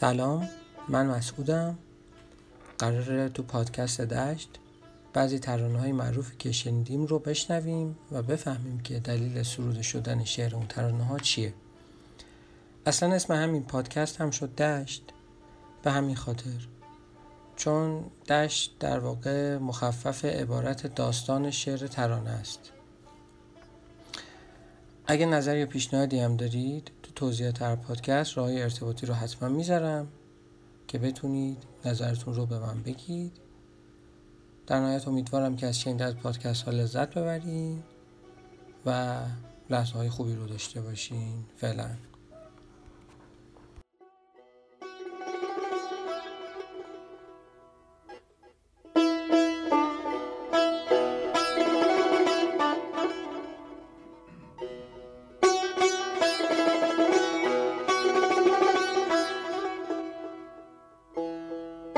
سلام من مسعودم. قراره تو پادکست دشت بعضی ترانه های معروفی که شنیدیم رو بشنویم و بفهمیم که دلیل سروده شدن شعر اون ترانه ها چیه. اصلا اسم همین پادکست هم شد دشت به همین خاطر. چون دشت در واقع مخفف عبارت داستان شعر ترانه است. اگه نظر یا پیشنهادی هم دارید توضیحات هر پادکست راه ارتباطی رو حتما می‌ذارم که بتونید نظرتون رو به من بگید. در نهایت امیدوارم که از شنیدن پادکست ها لذت ببرین و لحظه های خوبی رو داشته باشین. فعلا.